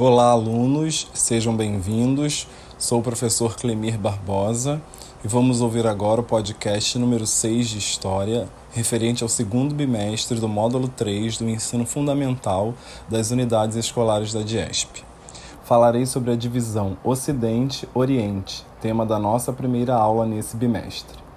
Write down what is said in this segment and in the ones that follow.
Olá, alunos, sejam bem-vindos. Sou o professor Clemir Barbosa e vamos ouvir agora o podcast número 6 de História, referente ao segundo bimestre do módulo 3 do ensino fundamental das unidades escolares da DIESP. Falarei sobre a divisão Ocidente-Oriente, tema da nossa primeira aula nesse bimestre.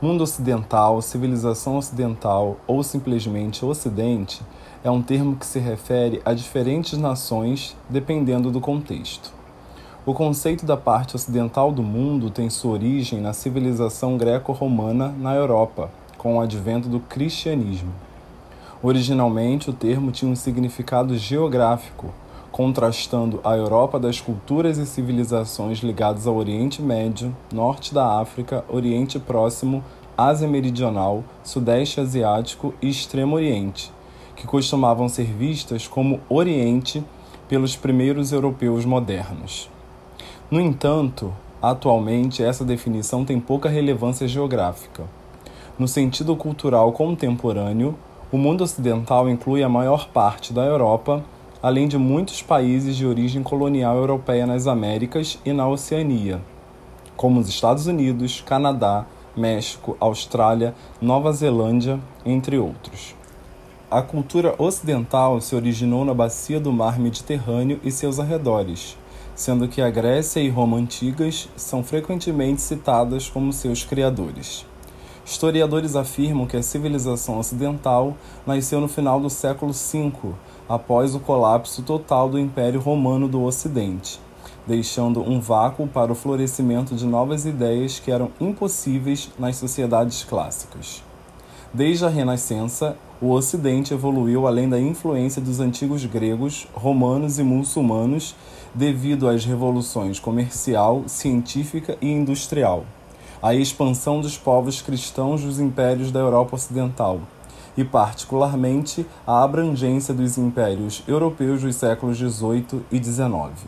Mundo ocidental, civilização ocidental ou simplesmente Ocidente é um termo que se refere a diferentes nações dependendo do contexto. O conceito da parte ocidental do mundo tem sua origem na civilização greco-romana na Europa, com o advento do cristianismo. Originalmente, o termo tinha um significado geográfico, contrastando a Europa das culturas e civilizações ligadas ao Oriente Médio, Norte da África, Oriente Próximo, Ásia Meridional, Sudeste Asiático e Extremo Oriente, que costumavam ser vistas como Oriente pelos primeiros europeus modernos. No entanto, atualmente essa definição tem pouca relevância geográfica. No sentido cultural contemporâneo, o mundo ocidental inclui a maior parte da Europa, além de muitos países de origem colonial europeia nas Américas e na Oceania, como os Estados Unidos, Canadá, México, Austrália, Nova Zelândia, entre outros. A cultura ocidental se originou na bacia do mar Mediterrâneo e seus arredores, sendo que a Grécia e Roma antigas são frequentemente citadas como seus criadores. Historiadores afirmam que a civilização ocidental nasceu no final do século V, após o colapso total do Império Romano do Ocidente, deixando um vácuo para o florescimento de novas ideias que eram impossíveis nas sociedades clássicas. Desde a Renascença, o Ocidente evoluiu além da influência dos antigos gregos, romanos e muçulmanos devido às revoluções comercial, científica e industrial, à expansão dos povos cristãos dos impérios da Europa Ocidental e, particularmente, à abrangência dos impérios europeus dos séculos XVIII e XIX.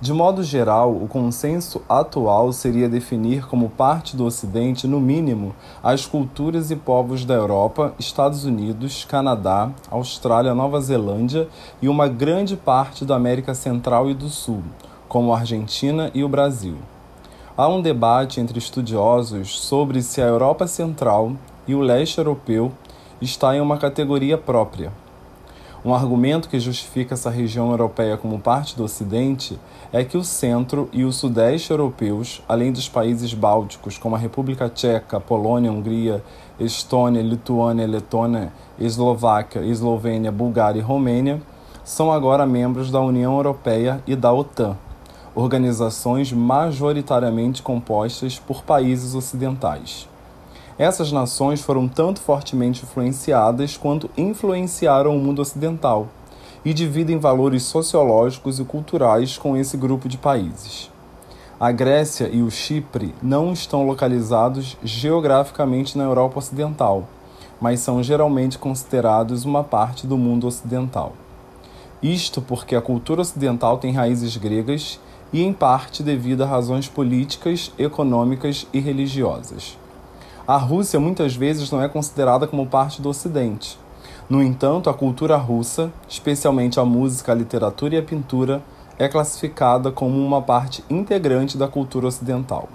De modo geral, o consenso atual seria definir como parte do Ocidente, no mínimo, as culturas e povos da Europa, Estados Unidos, Canadá, Austrália, Nova Zelândia e uma grande parte da América Central e do Sul, como a Argentina e o Brasil. Há um debate entre estudiosos sobre se a Europa Central e o leste europeu está em uma categoria própria. Um argumento que justifica essa região europeia como parte do Ocidente é que o centro e o sudeste europeus, além dos países bálticos como a República Tcheca, Polônia, Hungria, Estônia, Lituânia, Letônia, Eslováquia, Eslovênia, Bulgária e Romênia, são agora membros da União Europeia e da OTAN, organizações majoritariamente compostas por países ocidentais. Essas nações foram tanto fortemente influenciadas quanto influenciaram o mundo ocidental e dividem valores sociológicos e culturais com esse grupo de países. A Grécia e o Chipre não estão localizados geograficamente na Europa Ocidental, mas são geralmente considerados uma parte do mundo ocidental. Isto porque a cultura ocidental tem raízes gregas e, em parte, devido a razões políticas, econômicas e religiosas. A Rússia muitas vezes não é considerada como parte do Ocidente. No entanto, a cultura russa, especialmente a música, a literatura e a pintura, é classificada como uma parte integrante da cultura ocidental.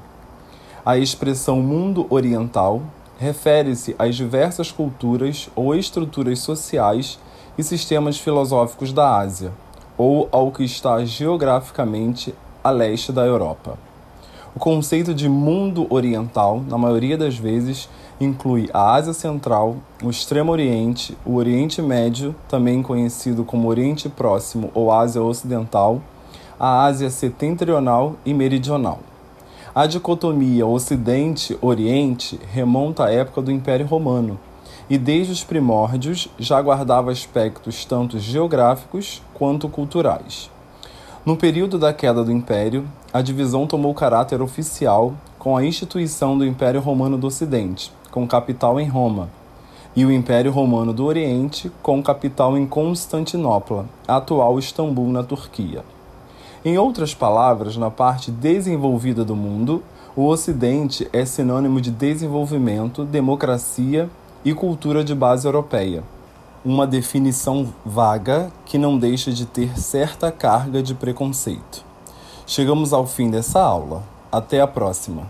A expressão mundo oriental refere-se às diversas culturas ou estruturas sociais e sistemas filosóficos da Ásia, ou ao que está geograficamente a leste da Europa. O conceito de mundo oriental, na maioria das vezes, inclui a Ásia Central, o Extremo Oriente, o Oriente Médio, também conhecido como Oriente Próximo ou Ásia Ocidental, a Ásia Setentrional e Meridional. A dicotomia Ocidente-Oriente remonta à época do Império Romano e, desde os primórdios, já guardava aspectos tanto geográficos quanto culturais. No período da queda do Império, a divisão tomou caráter oficial com a instituição do Império Romano do Ocidente, com capital em Roma, e o Império Romano do Oriente, com capital em Constantinopla, atual Istambul, na Turquia. Em outras palavras, na parte desenvolvida do mundo, o Ocidente é sinônimo de desenvolvimento, democracia e cultura de base europeia. uma definição vaga que não deixa de ter certa carga de preconceito. Chegamos ao fim dessa aula. Até a próxima!